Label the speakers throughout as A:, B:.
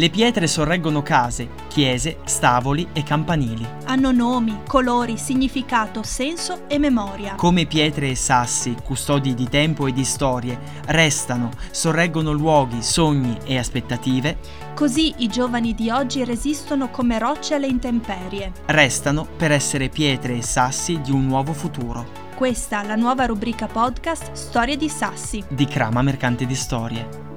A: Le pietre sorreggono case, chiese, stavoli e campanili.
B: Hanno nomi, colori, significato, senso e memoria.
A: Come pietre e sassi, custodi di tempo e di storie, restano, sorreggono luoghi, sogni e aspettative.
B: Così i giovani di oggi resistono come rocce alle intemperie.
A: Restano per essere pietre e sassi di un nuovo futuro.
B: Questa la nuova rubrica podcast Storie di Sassi
A: di Crama Mercante di Storie.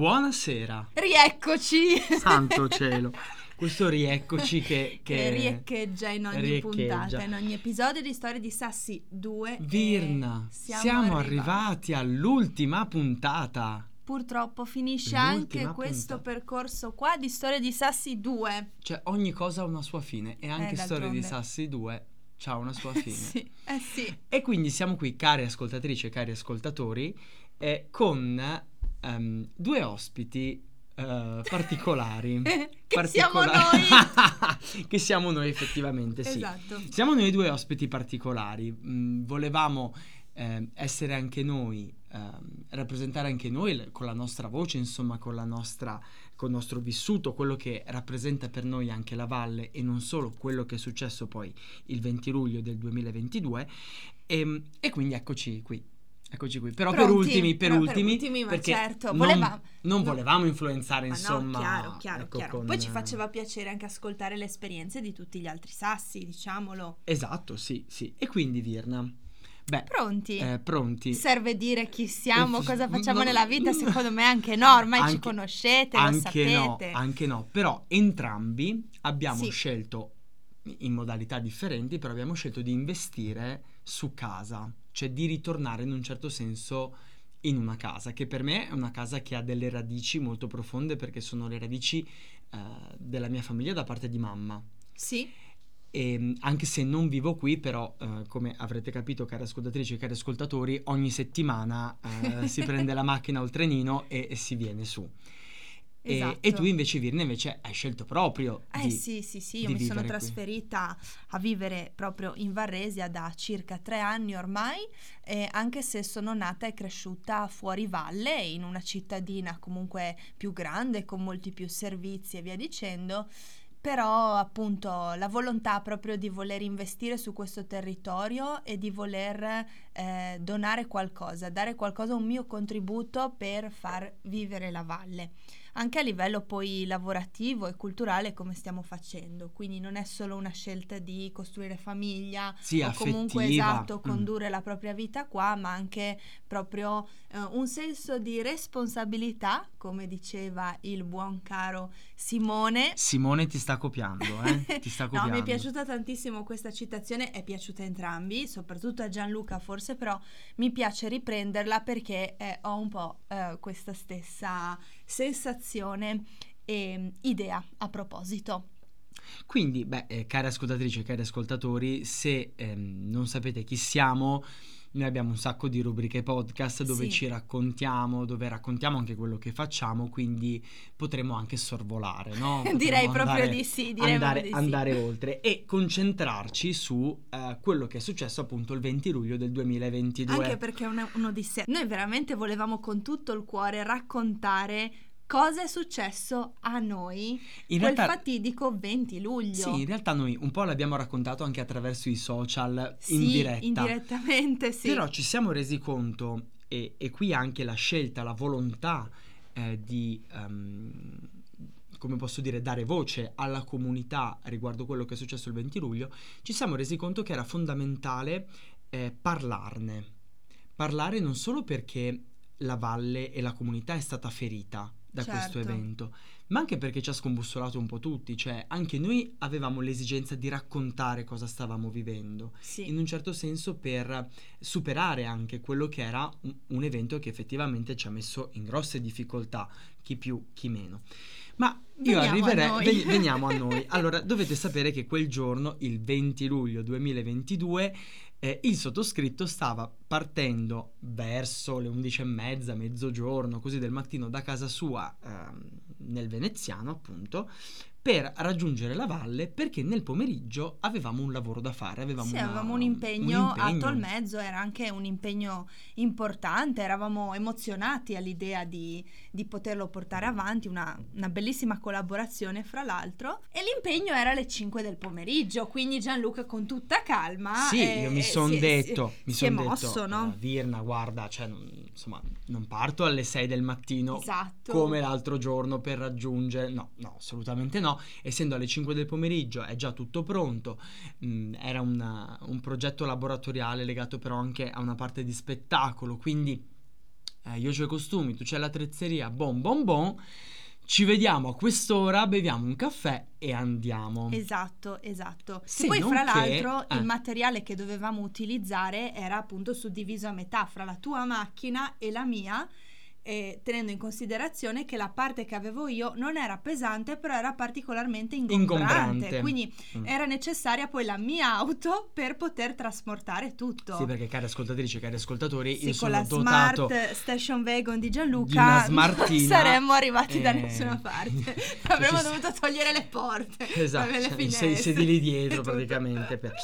A: Buonasera.
B: Rieccoci!
A: Santo cielo. Questo rieccoci che, che,
B: che riecheggia in ogni
A: riecheggia.
B: puntata, in ogni episodio di Storie di Sassi 2.
A: Virna,
B: siamo,
A: siamo,
B: arrivati.
A: arrivati all'ultima puntata.
B: Purtroppo finisce
A: L'ultima
B: anche questo
A: puntata.
B: percorso qua di Storie di Sassi 2.
A: Cioè, ogni cosa ha una sua fine e anche Storie di
B: d'altronde.
A: Sassi 2 ha una sua fine.
B: sì, eh sì.
A: E quindi siamo qui, cari ascoltatrici e cari ascoltatori, eh, con ehm, due ospiti eh, particolari.
B: che siamo
A: Particolari.
B: noi!
A: che siamo noi effettivamente, sì.
B: Esatto.
A: Siamo noi due ospiti particolari. Mm, volevamo ehm, essere anche noi, ehm, rappresentare anche noi l- con la nostra voce, insomma, con la nostra col nostro vissuto, quello che rappresenta per noi anche la valle e non solo quello che è successo poi il 20 luglio del 2022 e, e quindi eccoci qui. Eccoci qui, però per
B: Pronti?
A: ultimi, per
B: Però per
A: ultimi,
B: ultimi, ma
A: perché
B: certo,
A: non,
B: voleva-
A: non
B: no.
A: volevamo influenzare,
B: Ma
A: insomma.
B: no, chiaro, chiaro,
A: ecco,
B: chiaro.
A: con-
B: Poi ci faceva piacere anche ascoltare le esperienze di tutti gli altri sassi, diciamolo.
A: Esatto, sì, sì. E quindi Virna, beh,
B: Pronti?
A: eh, pronti?
B: Serve dire chi siamo,
A: Eh,
B: cosa facciamo
A: no,
B: nella vita? Secondo me anche no, ormai ci
A: Anche-
B: conoscete, lo
A: anche no, anche no, però entrambi abbiamo
B: Sì.
A: scelto in modalità differenti, però abbiamo scelto di investire su casa, cioè di ritornare in un certo senso in una casa, che per me è una casa che ha delle radici molto profonde perché sono le radici eh, della mia famiglia da parte di mamma.
B: Sì,
A: E, mh, anche se non vivo qui, però, eh, come avrete capito, cari ascoltatrici e cari ascoltatori, ogni settimana eh, si prende la macchina o il trenino e, e si viene su. E-
B: esatto.
A: E, tu invece, Virne, invece hai scelto proprio
B: Eh
A: di...
B: sì, sì, sì, io mi sono
A: vivere qui.
B: trasferita a vivere proprio in Varresia da circa tre anni ormai, eh, anche se sono nata e cresciuta fuori valle, in una cittadina comunque più grande, con molti più servizi e via dicendo. Però appunto la volontà proprio di voler investire su questo territorio e di voler eh, donare qualcosa, dare qualcosa, un mio contributo per far vivere la valle anche a livello poi lavorativo e culturale come stiamo facendo. Quindi non è solo una scelta di costruire famiglia
A: Sì,
B: o comunque
A: affettiva.
B: esatto
A: Mm.
B: condurre la propria vita qua, ma anche proprio eh, un senso di responsabilità, come diceva il buon caro Simone.
A: Simone ti sta copiando, eh? Ti sta
B: No,
A: copiando.
B: mi è piaciuta tantissimo questa citazione, è piaciuta a entrambi, soprattutto a Gianluca forse, però mi piace riprenderla perché eh, ho un po' eh, questa stessa sensazione e idea a proposito.
A: Quindi, beh, eh, cari ascoltatrici e cari ascoltatori, se ehm, non sapete chi siamo, noi abbiamo un sacco di rubriche podcast dove
B: Sì.
A: ci raccontiamo, dove raccontiamo anche quello che facciamo, quindi potremo anche sorvolare, no?
B: direi
A: Potremo
B: proprio
A: andare-
B: di sì, direi
A: andare,
B: proprio di sì.
A: andare oltre e concentrarci su eh, quello che è successo appunto il 20 luglio del 2022.
B: Anche perché è una- un'odissea. Noi veramente volevamo con tutto il cuore raccontare cosa è successo a noi
A: in
B: quel
A: realtà,
B: fatidico 20 luglio.
A: sì, in realtà noi un po' l'abbiamo raccontato anche attraverso i social
B: Sì,
A: in diretta.
B: indirettamente, sì.
A: Però ci siamo resi conto, e, e qui anche la scelta, la volontà eh, di, ehm, come posso dire, dare voce alla comunità riguardo quello che è successo il 20 luglio, ci siamo resi conto che era fondamentale eh, parlarne. Parlare non solo perché la valle e la comunità è stata ferita da questo
B: Certo.
A: evento, ma anche perché ci ha scombussolato un po' tutti, cioè anche noi avevamo l'esigenza di raccontare cosa stavamo vivendo
B: Sì.
A: in un certo senso per superare anche quello che era un, un evento che effettivamente ci ha messo in grosse difficoltà, chi più, chi meno. Ma io
B: Veniamo a
A: arriverei,
B: noi.
A: veni- veniamo a noi. Allora, dovete sapere che quel giorno, il 20 luglio 2022, eh, il sottoscritto stava partendo verso le 11 e mezza, mezzogiorno, così del mattino da casa sua ehm, nel veneziano, appunto, per raggiungere la valle perché nel pomeriggio avevamo un lavoro da fare, avevamo,
B: Sì,
A: una-
B: avevamo un impegno,
A: un impegno.
B: atto al mezzo, era anche un impegno importante, eravamo emozionati all'idea di, di poterlo portare avanti, una, una bellissima collaborazione fra l'altro. E l'impegno era alle 5 del pomeriggio, quindi Gianluca con tutta calma...
A: Sì,
B: eh,
A: io mi
B: eh,
A: sono detto,
B: si-
A: mi
B: si è
A: son
B: mosso,
A: detto,
B: no?
A: eh, Virna, guarda, cioè, non- insomma, non parto alle 6 del mattino
B: Esatto.
A: come l'altro giorno per raggiungere, no, no, assolutamente no, essendo alle 5 del pomeriggio è già tutto pronto, Mm, era una- un progetto laboratoriale legato però anche a una parte di spettacolo, quindi eh, io c'ho i costumi, tu c'hai l'attrezzeria, bon bon bon, ci vediamo a quest'ora, beviamo un caffè e andiamo.
B: Esatto, esatto.
A: Se
B: Poi, fra
A: che-
B: l'altro,
A: eh.
B: il materiale che dovevamo utilizzare era appunto suddiviso a metà fra la tua macchina e la mia. Eh, tenendo in considerazione che la parte che avevo io non era pesante, però era particolarmente ingombrante.
A: Ingombrante.
B: Quindi
A: Mm.
B: era necessaria poi la mia auto per poter trasportare tutto.
A: Sì, perché cari ascoltatrici e cari ascoltatori,
B: Sì,
A: io
B: con
A: sono
B: la
A: dotato
B: Smart Station Wagon di Gianluca
A: di
B: non saremmo arrivati da
A: eh,
B: nessuna parte.
A: cioè,
B: Avremmo dovuto togliere le porte,
A: Esatto,
B: le
A: cioè, i sei sedili dietro praticamente. per-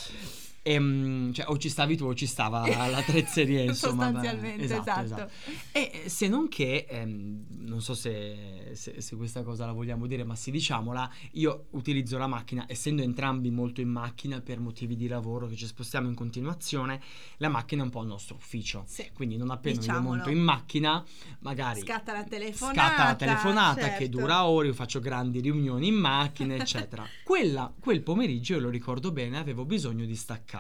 A: Ehm, cioè, o ci stavi tu o ci stava l'attrezzeria, insomma. beh,
B: Sostanzialmente, esatto.
A: E eh, se non che, ehm, non so se, se- se questa cosa la vogliamo dire, ma sì, diciamola, io utilizzo la macchina, essendo entrambi molto in macchina per motivi di lavoro che ci spostiamo in continuazione, la macchina è un po' il nostro ufficio.
B: Sì.
A: Quindi non appena io
B: Diciamolo.
A: monto in macchina, magari
B: Scatta la telefonata.
A: scatta la telefonata che
B: certo.
A: dura ore, io faccio grandi riunioni in macchina, eccetera. Quella, quel pomeriggio, io lo ricordo bene, avevo bisogno di staccare.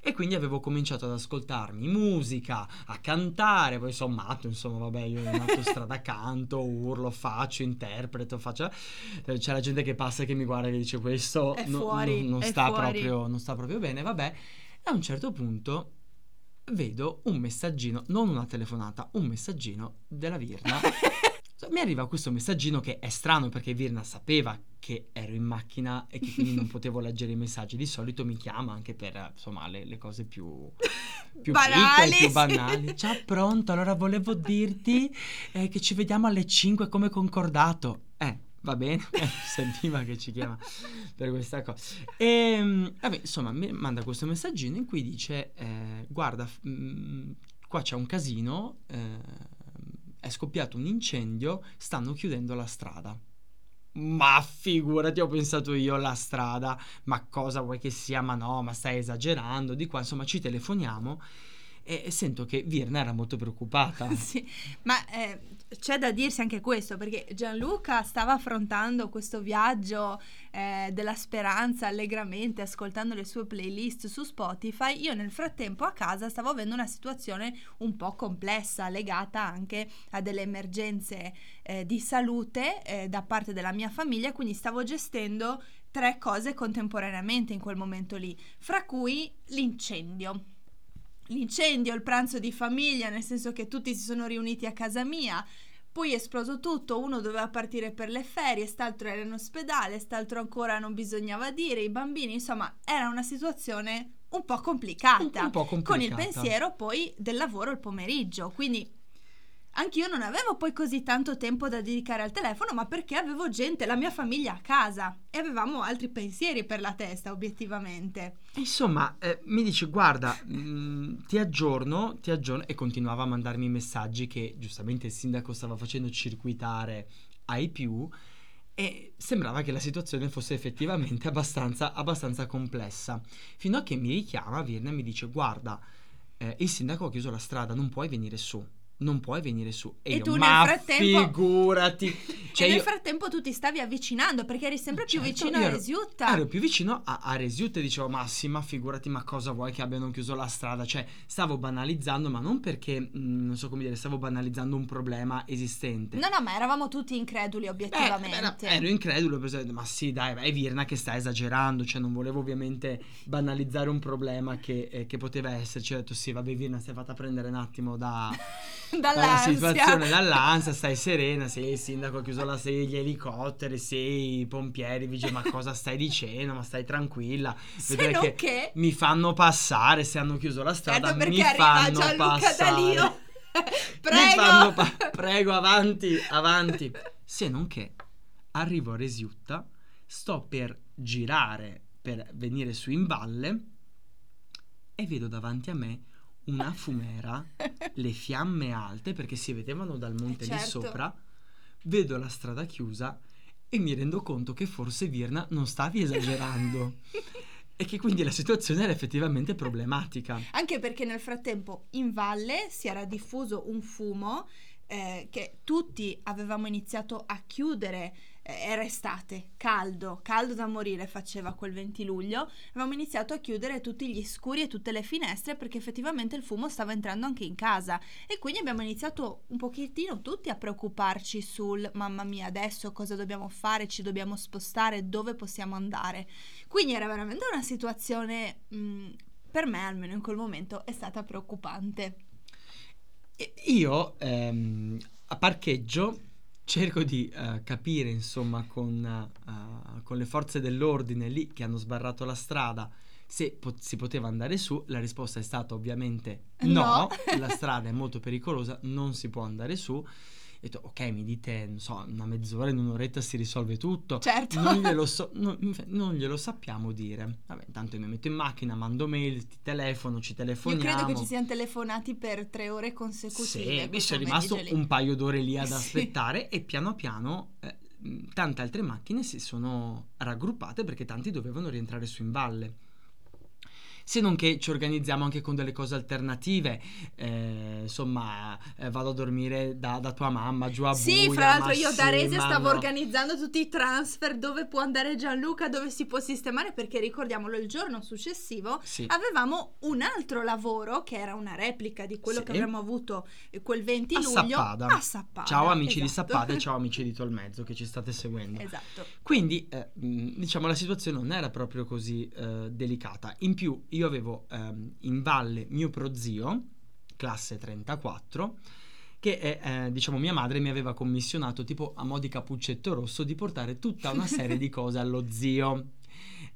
A: E quindi avevo cominciato ad ascoltarmi musica, a cantare, poi sono matto, insomma, vabbè, io in autostrada canto, urlo, faccio, interpreto, faccio... eh, C'è la gente che passa e che mi guarda e che dice questo no-
B: fuori,
A: non, non sta
B: fuori."
A: proprio, non sta proprio bene, vabbè. E a un certo punto vedo un messaggino, non una telefonata, un messaggino della Virna. Mi arriva questo messaggino che è strano perché Virna sapeva che ero in macchina e che quindi non potevo leggere i messaggi. Di solito mi chiama anche per insomma le, le cose più, più
B: Banali,
A: piccole, più banali. Ciao, pronto. Allora volevo dirti eh, che ci vediamo alle 5 come concordato. Eh, va bene, eh, sentiva che ci chiama per questa cosa. E vabbè, insomma, mi manda questo messaggino in cui dice: eh, Guarda, f- mm, qua c'è un casino. eh, è scoppiato un incendio, stanno chiudendo la strada. Ma figurati, ho pensato io la strada, ma cosa vuoi che sia? Ma no, ma stai esagerando. Di qua, insomma, ci telefoniamo e, sento che Virna era molto preoccupata.
B: Sì, ma eh, c'è da dirsi anche questo perché Gianluca stava affrontando questo viaggio eh, della speranza allegramente ascoltando le sue playlist su Spotify. Io nel frattempo a casa stavo avendo una situazione un po' complessa legata anche a delle emergenze eh, di salute eh, da parte della mia famiglia, quindi stavo gestendo tre cose contemporaneamente in quel momento lì, fra cui l'incendio l'incendio, il pranzo di famiglia, nel senso che tutti si sono riuniti a casa mia. Poi è esploso tutto, uno doveva partire per le ferie, st'altro era in ospedale, st'altro ancora non bisognava dire, i bambini, insomma, era una situazione un po' complicata.
A: Un, un po' complicata.
B: Con il pensiero poi del lavoro il pomeriggio, quindi anch'io non avevo poi così tanto tempo da dedicare al telefono, ma perché avevo gente, la mia famiglia a casa e avevamo altri pensieri per la testa, obiettivamente.
A: Insomma, eh, mi dice, guarda, mh, ti aggiorno, ti aggiorno, e continuava a mandarmi messaggi che giustamente il sindaco stava facendo circuitare ai più e sembrava che la situazione fosse effettivamente abbastanza, abbastanza complessa. Fino a che mi richiama Virna e mi dice, guarda, eh, il sindaco ha chiuso la strada, non puoi venire su. Non puoi venire su. E,
B: E
A: io,
B: tu nel frattempo-
A: figurati. Cioè
B: e nel
A: io-
B: frattempo tu ti stavi avvicinando perché eri sempre più
A: Certo,
B: vicino
A: io
B: a
A: ero-
B: Resiutta.
A: Ero più vicino a, a Resiut e dicevo, ma sì, ma figurati, ma cosa vuoi che abbiano chiuso la strada? Cioè, stavo banalizzando, ma non perché, mh, non so come dire, stavo banalizzando un problema esistente.
B: No, no, ma eravamo tutti increduli
A: Eh,
B: obiettivamente.
A: era- ero incredulo, ma sì, dai, è Virna che sta esagerando, cioè non volevo ovviamente banalizzare un problema che, eh, che poteva esserci. Ho detto, sì, vabbè, Virna, stai fatta prendere un attimo da, dalla
B: Dall'ansia.
A: situazione, dall'ansia, stai serena, se il sindaco ha chiuso la sede, gli elicotteri, se i pompieri, vigili, ma cosa stai dicendo? Ma stai tranquilla.
B: Se
A: Vedrai
B: non
A: che
B: che...
A: mi fanno passare se hanno chiuso la strada,
B: Certo
A: mi fanno
B: Gianluca
A: passare.
B: D'Alio.
A: Mi
B: Prego.
A: fanno pa- prego, avanti, avanti. Se non che arrivo a Resiutta sto per girare per venire su in valle e vedo davanti a me una fumera, le fiamme alte perché si vedevano dal monte
B: certo.
A: lì sopra, vedo la strada chiusa e mi rendo conto che forse Virna non stavi esagerando e che quindi la situazione era effettivamente problematica.
B: Anche perché nel frattempo in valle si era diffuso un fumo eh, che tutti avevamo iniziato a chiudere eh, era estate, caldo, caldo da morire faceva quel 20 luglio, avevamo iniziato a chiudere tutti gli scuri e tutte le finestre perché effettivamente il fumo stava entrando anche in casa e quindi abbiamo iniziato un pochettino tutti a preoccuparci sul mamma mia adesso cosa dobbiamo fare, ci dobbiamo spostare, dove possiamo andare. Quindi era veramente una situazione, mh, mm, per me almeno in quel momento, è stata preoccupante.
A: Io ehm, a parcheggio cerco di uh, capire, insomma, con, uh, con, le forze dell'ordine lì che hanno sbarrato la strada se po- si poteva andare su. La risposta è stata ovviamente no, no. la strada è molto pericolosa, non si può andare su ho detto, ok, mi dite, non so, una mezz'ora, in un'oretta si risolve tutto.
B: Certo.
A: Non glielo, so, non, non glielo sappiamo dire. Vabbè, intanto io mi metto in macchina, mando mail, ti telefono, ci telefoniamo.
B: Io credo che ci siano telefonati per tre ore consecutive.
A: Sì, mi sono rimasto un paio d'ore lì ad sì. aspettare e piano piano... Eh, tante altre macchine si sono raggruppate perché tanti dovevano rientrare su in valle se non che ci organizziamo anche con delle cose alternative, eh, insomma eh, vado a dormire da, da, tua mamma giù a
B: Sì,
A: buia,
B: fra l'altro io
A: da
B: Resia stavo organizzando tutti i transfer dove può andare Gianluca, dove si può sistemare, perché ricordiamolo il giorno successivo sì. avevamo un altro lavoro che era una replica di quello sì. che avremmo avuto quel 20
A: a
B: luglio
A: Sappada.
B: a Sappada.
A: Ciao amici
B: esatto.
A: di Sappada e ciao amici di Tolmezzo che ci state seguendo.
B: Esatto.
A: Quindi eh, diciamo la situazione non era proprio così eh, delicata. In più io avevo ehm, in valle mio prozio, classe 34, che è, eh, diciamo, mia madre mi aveva commissionato tipo a mo' di cappuccetto rosso di portare tutta una serie di cose allo zio.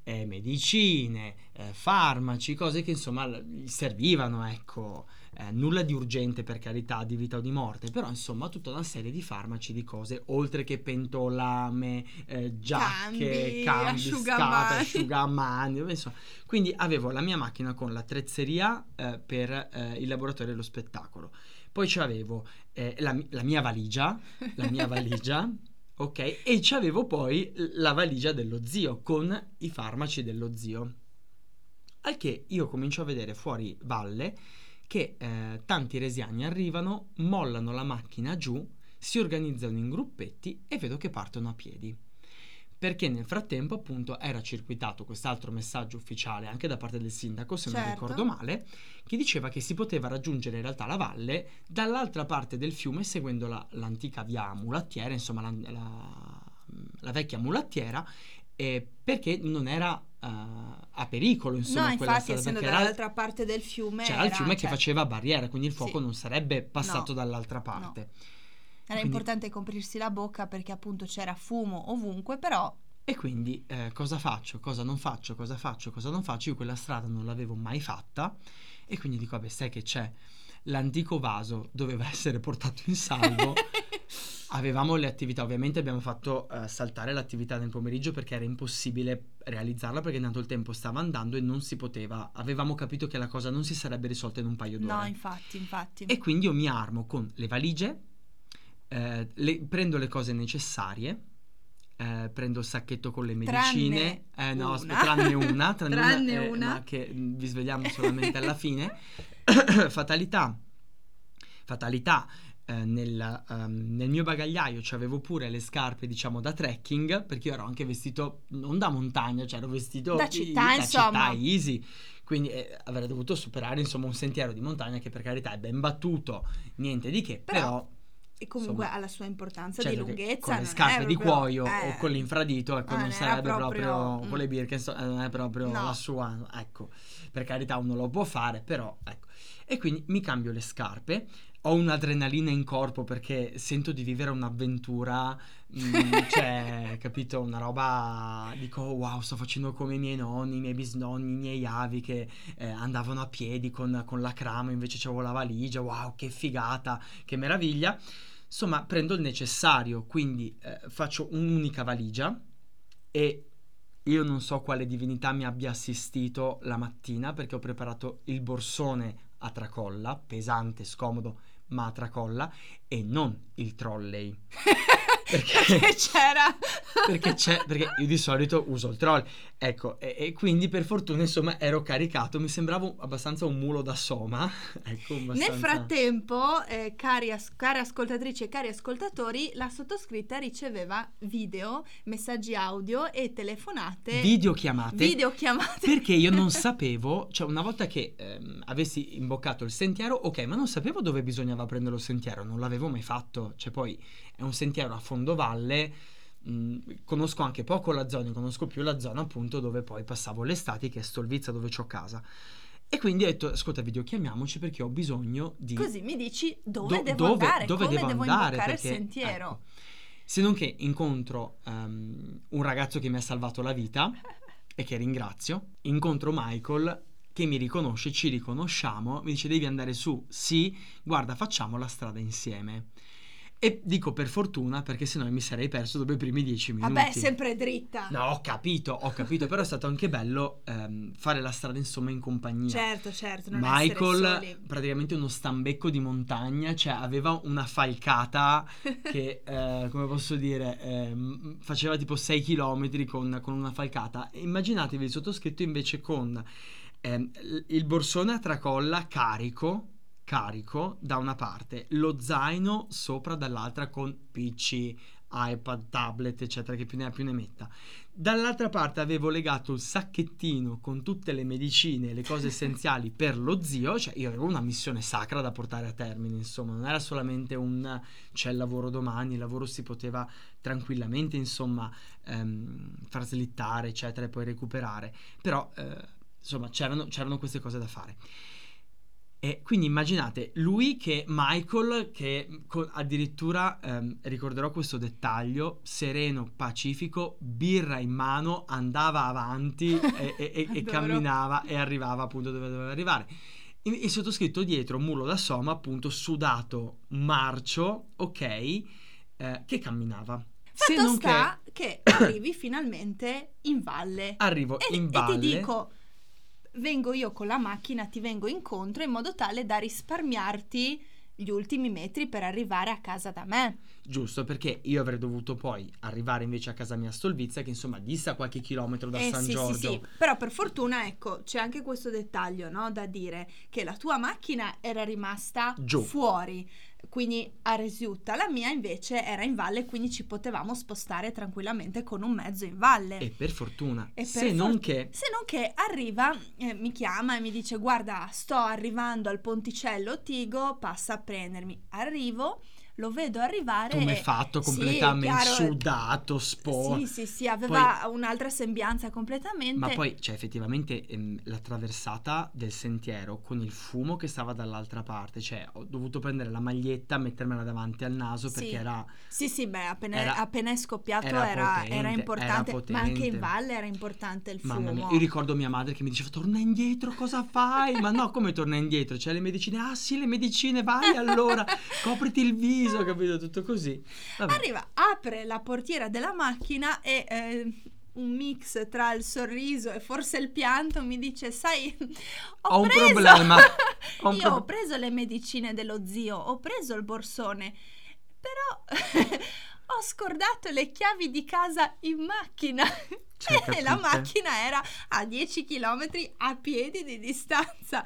A: Eh, medicine, eh, farmaci, cose che insomma gli servivano, ecco eh, nulla di urgente per carità, di vita o di morte, però insomma tutta una serie di farmaci, di cose, oltre che pentolame, eh, giacche, cambi, cambi asciugamani. Scate, asciugamani, insomma. Quindi avevo la mia macchina con l'attrezzeria eh, per eh, il laboratorio dello spettacolo. Poi c'avevo eh, la, la mia valigia, la mia valigia ok? E c'avevo poi la valigia dello zio con i farmaci dello zio. Al che io comincio a vedere fuori valle che eh, tanti resiani arrivano, mollano la macchina giù, si organizzano in gruppetti e vedo che partono a piedi. Perché nel frattempo, appunto, era circuitato quest'altro messaggio ufficiale anche da parte del sindaco, se certo. non ricordo male, che diceva che si poteva raggiungere in realtà la valle dall'altra parte del fiume seguendo la, l'antica via mulattiera, insomma, la, la, la vecchia mulattiera, eh, perché non era a pericolo insomma
B: no infatti essendo dall'altra parte del fiume
A: c'era
B: era,
A: il fiume
B: cioè...
A: che faceva barriera quindi il fuoco sì. non sarebbe passato no. dall'altra parte no.
B: era quindi... importante coprirsi la bocca perché appunto c'era fumo ovunque però
A: e quindi eh, cosa faccio, cosa non faccio, cosa faccio, cosa non faccio io quella strada non l'avevo mai fatta e quindi dico vabbè sai che c'è l'antico vaso doveva essere portato in salvo Avevamo le attività, ovviamente abbiamo fatto uh, saltare l'attività nel pomeriggio perché era impossibile realizzarla perché tanto il tempo stava andando e non si poteva. Avevamo capito che la cosa non si sarebbe risolta in un paio d'ore.
B: No, infatti, infatti.
A: E quindi io mi armo con le valigie, eh, le, prendo le cose necessarie. Eh, prendo il sacchetto con le medicine,
B: tranne
A: eh, no,
B: una.
A: Aspetta, tranne una, tranne,
B: tranne
A: una, eh,
B: una.
A: che vi svegliamo solamente alla fine. fatalità, fatalità, eh, nel, um, nel, mio bagagliaio c'avevo pure le scarpe, diciamo, da trekking, perché io ero anche vestito non da montagna, cioè ero vestito
B: da città,
A: i,
B: insomma.
A: città easy. Quindi eh, avrei dovuto superare, insomma, un sentiero di montagna che per carità è ben battuto, niente di che, però, però
B: e comunque insomma, ha la sua importanza certo di lunghezza.
A: Con le scarpe di cuoio
B: eh,
A: o con l'infradito, ecco,
B: ah,
A: non sarebbe proprio,
B: proprio,
A: con le Birkenstock, non è proprio
B: no.
A: la sua, ecco, per carità uno lo può fare, però ecco. E quindi mi cambio le scarpe, ho un'adrenalina in corpo perché sento di vivere un'avventura, mh, mm, cioè, capito, una roba, dico wow, sto facendo come i miei nonni, i miei bisnonni, i miei avi che eh, andavano a piedi con, con la crama, invece c'avevo la valigia, wow, che figata, che meraviglia. Insomma, prendo il necessario, quindi eh, faccio un'unica valigia e io non so quale divinità mi abbia assistito la mattina perché ho preparato il borsone a tracolla, pesante, scomodo, ma tracolla, e non il trolley.
B: perché, perché c'era.
A: perché c'è perché io di solito uso il troll. Ecco e, e, quindi per fortuna insomma ero caricato. Mi sembrava abbastanza un mulo da soma. Ecco,
B: abbastanza... nel frattempo eh, cari, as- cari ascoltatrici e cari ascoltatori la sottoscritta riceveva video messaggi audio e telefonate.
A: Videochiamate.
B: Videochiamate.
A: Perché io non sapevo cioè una volta che ehm, avessi imboccato il sentiero ok ma non sapevo dove bisognava prendere lo sentiero non l'avevo mai fatto. Cioè poi è un sentiero a fondovalle. Conosco anche poco la zona, conosco più la zona appunto dove poi passavo l'estate, che è Stolvizza, dove ho casa. E quindi ho detto, ascolta, videochiamiamoci perché ho bisogno di...
B: Così mi dici dove do, devo dove, andare, dove come devo, devo andare perché, il sentiero. Ecco,
A: se non che incontro um, un ragazzo che mi ha salvato la vita e che ringrazio, incontro Michael che mi riconosce, ci riconosciamo, mi dice devi andare su, sì, guarda facciamo la strada insieme. E dico per fortuna perché sennò mi sarei perso dopo i primi dieci minuti.
B: Vabbè, sempre dritta.
A: No, ho capito, ho capito, però è stato anche bello ehm, fare la strada insomma in compagnia.
B: Certo, certo.
A: Michael, praticamente uno stambecco di montagna, cioè aveva una falcata che, eh, come posso dire, eh, faceva tipo 6 km con, con una falcata. Immaginatevi il sottoscritto invece con eh, il borsone a tracolla carico carico da una parte, lo zaino sopra dall'altra con PC, iPad, tablet, eccetera, che più ne ha più ne metta. Dall'altra parte avevo legato il sacchettino con tutte le medicine e le cose essenziali per lo zio, cioè io avevo una missione sacra da portare a termine, insomma, non era solamente un c'è il lavoro domani, il lavoro si poteva tranquillamente, insomma, ehm, far slittare, eccetera, e poi recuperare, però, eh, insomma, c'erano, c'erano queste cose da fare. E quindi immaginate lui che Michael, che con, addirittura ehm, ricorderò questo dettaglio, sereno, pacifico, birra in mano, andava avanti e, e, e camminava e arrivava appunto dove doveva arrivare. Il sottoscritto dietro, mulo da soma, appunto sudato, marcio, ok, eh, che camminava.
B: Fatto Se non sta che... che arrivi finalmente in valle.
A: Arrivo
B: e,
A: in valle.
B: E ti dico vengo io con la macchina, ti vengo incontro in modo tale da risparmiarti gli ultimi metri per arrivare a casa da me.
A: Giusto, perché io avrei dovuto poi arrivare invece a casa mia a Stolvizza, che insomma dista qualche chilometro da
B: eh,
A: San
B: sì,
A: Giorgio.
B: Sì, sì, però per fortuna, ecco, c'è anche questo dettaglio, no? Da dire che la tua macchina era rimasta
A: Giù.
B: fuori quindi a Resiutta. La mia invece era in valle, quindi ci potevamo spostare tranquillamente con un mezzo in valle.
A: E per fortuna.
B: E
A: se, per non for- che...
B: se non che arriva, eh, mi chiama e mi dice guarda sto arrivando al ponticello Tigo, passa a prendermi. Arrivo lo vedo arrivare.
A: Come fatto completamente sì, sudato, sporco.
B: Sì, sì, sì, aveva poi, un'altra sembianza completamente.
A: Ma poi, cioè, effettivamente ehm, la traversata del sentiero con il fumo che stava dall'altra parte, cioè, ho dovuto prendere la maglietta, mettermela davanti al naso perché
B: sì.
A: era.
B: Sì, sì, beh, appena, era, appena è scoppiato era, era, potente, era importante, era ma anche in valle era importante il
A: Mamma
B: fumo.
A: Mia, io ricordo mia madre che mi diceva torna indietro, cosa fai? ma no, come torna indietro? C'è le medicine, ah sì, le medicine, vai allora, copriti il viso viso, capito? Tutto così.
B: Vabbè. Arriva, apre la portiera della macchina e eh, un mix tra il sorriso e forse il pianto mi dice, sai, ho,
A: ho
B: preso...
A: un problema.
B: Ho un Io pro... ho preso le medicine dello zio, ho preso il borsone, però... ho scordato le chiavi di casa in macchina e la macchina era a 10 km a piedi di distanza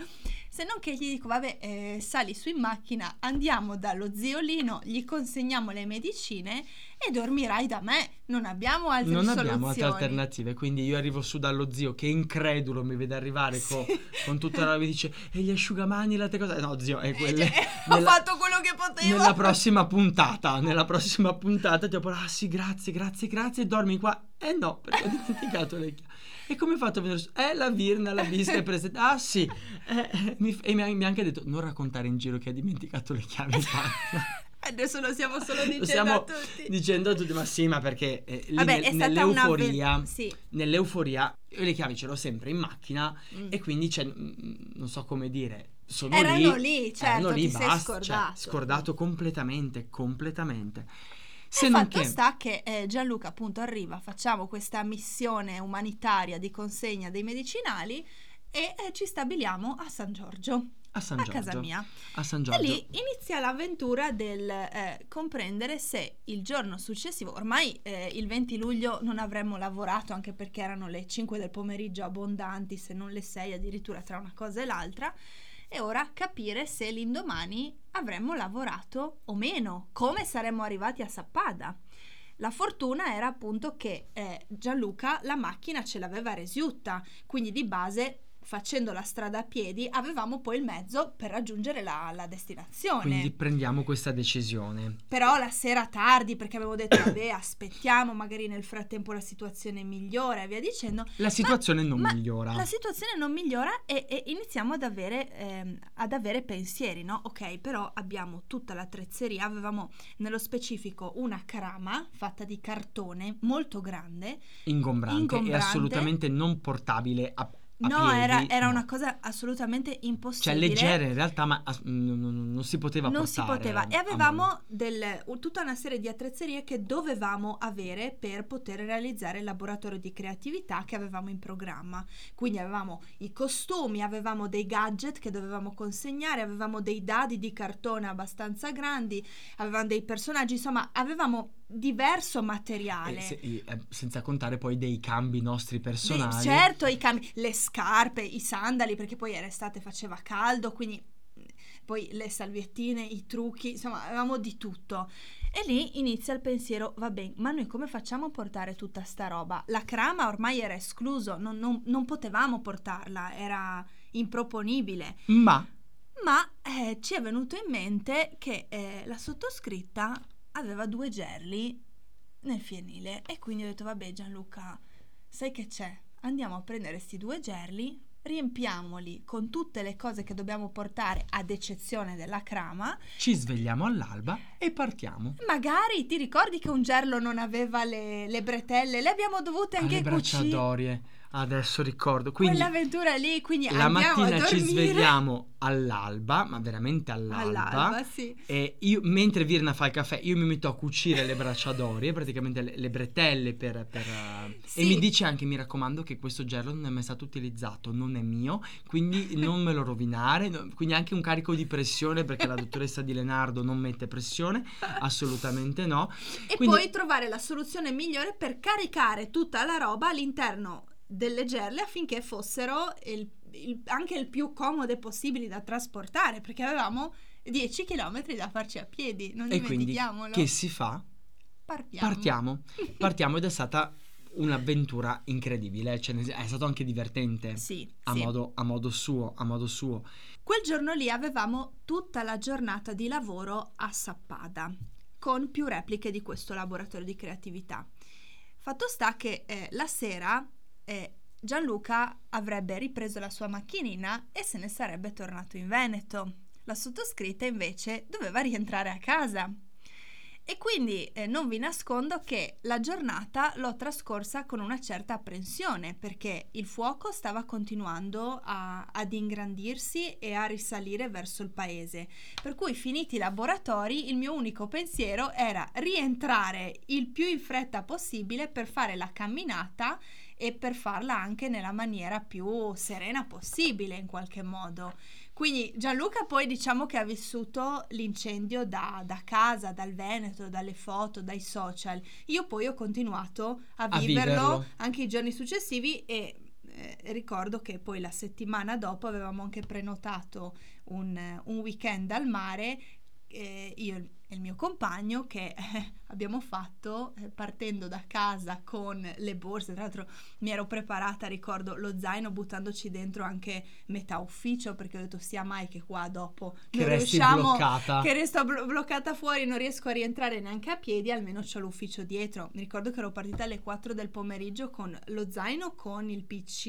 B: se non che gli dico, vabbè, eh, sali su in macchina, andiamo dallo ziolino, gli consegniamo le medicine e dormirai da me. Non abbiamo altre
A: non
B: soluzioni.
A: Non abbiamo altre alternative, quindi io arrivo su dallo zio che incredulo mi vede arrivare sì. con, con, tutta la... mi dice, e gli asciugamani, le altre cose... No, zio, è quelle... Eh,
B: cioè, ho fatto quello che potevo.
A: Nella prossima puntata, nella prossima puntata ti ho ah sì, grazie, grazie, grazie, dormi qua. Eh no, perché ho dimenticato le chiavi. E come hai fatto a venire su? Eh, la Virna, la Bisca è presente. Ah, sì. Eh, mi, e mi ha, mi ha, anche detto, non raccontare in giro che hai dimenticato le chiavi in
B: Adesso lo stiamo solo dicendo
A: stiamo
B: a tutti.
A: dicendo a tutti, ma sì, ma perché eh, Vabbè, nel, nell'euforia,
B: una... sì.
A: nell'euforia, io le chiavi ce l'ho sempre in macchina mm. e quindi c'è, mm, non so come dire, sono
B: erano
A: lì,
B: lì certo,
A: erano lì,
B: ti
A: basta,
B: sei scordato.
A: Cioè, scordato completamente, completamente. Se
B: e
A: non
B: fatto
A: che-
B: sta che eh, Gianluca appunto arriva, facciamo questa missione umanitaria di consegna dei medicinali e eh, ci stabiliamo a San Giorgio,
A: a San
B: a
A: Giorgio.
B: casa mia.
A: A San
B: E
A: Giorgio.
B: lì inizia l'avventura del eh, comprendere se il giorno successivo, ormai eh, il 20 luglio non avremmo lavorato anche perché erano le 5 del pomeriggio abbondanti, se non le 6 addirittura tra una cosa e l'altra, e ora capire se l'indomani avremmo lavorato o meno, come saremmo arrivati a Sappada. La fortuna era appunto che eh, Gianluca la macchina ce l'aveva resiutta, quindi di base facendo la strada a piedi avevamo poi il mezzo per raggiungere la, la destinazione.
A: Quindi prendiamo questa decisione.
B: Però la sera tardi, perché avevo detto, vabbè, aspettiamo, magari nel frattempo la situazione migliora e via dicendo.
A: La situazione non
B: ma
A: migliora.
B: La situazione non migliora e, e iniziamo ad avere, ehm, ad avere pensieri, no? Ok, però abbiamo tutta l'attrezzeria, avevamo nello specifico una crama fatta di cartone molto grande.
A: ingombrante,
B: ingombrante.
A: e assolutamente non portabile a
B: No, era, era
A: no.
B: una cosa assolutamente
A: Cioè
B: impossibile.
A: leggera in realtà, ma as- non, non- non si poteva
B: non si poteva e
A: mano.
B: avevamo del- tutta una serie di attrezzerie che dovevamo avere per poter realizzare il laboratorio di creatività che avevamo in programma. Quindi avevamo i costumi, avevamo dei gadget che dovevamo consegnare, avevamo dei dadi di cartone abbastanza grandi, avevamo dei personaggi, insomma, avevamo diverso materiale.
A: E se- eh, senza contare poi dei cambi nostri personali.
B: certo, i cambi, le scarpe, i sandali, perché poi era estate, faceva caldo, quindi poi le salviettine, i trucchi, insomma, avevamo di tutto. E lì inizia il pensiero, vabbè, ma noi come facciamo a portare tutta sta roba? La crama ormai era escluso, non, non- non potevamo portarla, era improponibile.
A: Ma
B: Ma eh, ci è venuto in mente che eh, la sottoscritta aveva due gerli nel fienile e quindi ho detto vabbè Gianluca, sai che c'è? Andiamo a prendere questi due gerli, riempiamoli con tutte le cose che dobbiamo portare ad eccezione della crama.
A: ci svegliamo all'alba e partiamo.
B: Magari ti ricordi che un gerlo non aveva le, le bretelle? Le abbiamo dovute anche cucire.
A: bracciadorie. Adesso ricordo. Quindi
B: Quell'avventura lì, quindi
A: la mattina ci svegliamo all'alba, ma veramente all'alba.
B: all'alba, sì.
A: E io, mentre Virna fa il caffè, io mi metto a cucire le bracciadorie, praticamente le, le bretelle per... per, eh,
B: Sì.
A: E mi dice anche, mi raccomando, che questo gerlo non è mai stato utilizzato, non è mio, quindi non me lo rovinare. no- quindi anche un carico di pressione, perché la dottoressa Di Lenardo non mette pressione, assolutamente no.
B: E
A: Quindi-
B: poi trovare la soluzione migliore per caricare tutta la roba all'interno delle gerle affinché fossero il- il- anche il più comode possibili da trasportare, perché avevamo 10 km da farci a piedi, non
A: E quindi
B: dimentichiamolo.
A: che si fa?
B: Partiamo.
A: Partiamo. Partiamo ed è stata un'avventura incredibile, cioè, è stato anche divertente.
B: Sì,
A: A,
B: sì.
A: modo, a modo suo, a modo suo.
B: Quel giorno lì avevamo tutta la giornata di lavoro a Sappada, con più repliche di questo laboratorio di creatività. Fatto sta che eh, la sera eh, Gianluca avrebbe ripreso la sua macchinina e se ne sarebbe tornato in Veneto. La sottoscritta invece doveva rientrare a casa. E quindi eh, non vi nascondo che la giornata l'ho trascorsa con una certa apprensione perché il fuoco stava continuando a- ad ingrandirsi e a risalire verso il paese. Per cui finiti i laboratori il mio unico pensiero era rientrare il più in fretta possibile per fare la camminata e per farla anche nella maniera più serena possibile in qualche modo. Quindi Gianluca poi diciamo che ha vissuto l'incendio da, da casa, dal Veneto, dalle foto, dai social. Io poi ho continuato a,
A: A
B: viverlo,
A: viverlo.
B: anche i giorni successivi e eh, ricordo che poi la settimana dopo avevamo anche prenotato un, un weekend al mare, eh, io e il mio compagno, che eh, abbiamo fatto eh, partendo da casa con le borse. Tra l'altro mi ero preparata, ricordo, lo zaino buttandoci dentro anche metà ufficio perché ho detto sia mai che qua dopo
A: Che
B: non riusciamo
A: bloccata.
B: che resto blo- bloccata fuori, non riesco a rientrare neanche a piedi, almeno c'ho l'ufficio dietro. Mi ricordo che ero partita alle 4 del pomeriggio con lo zaino, con il PC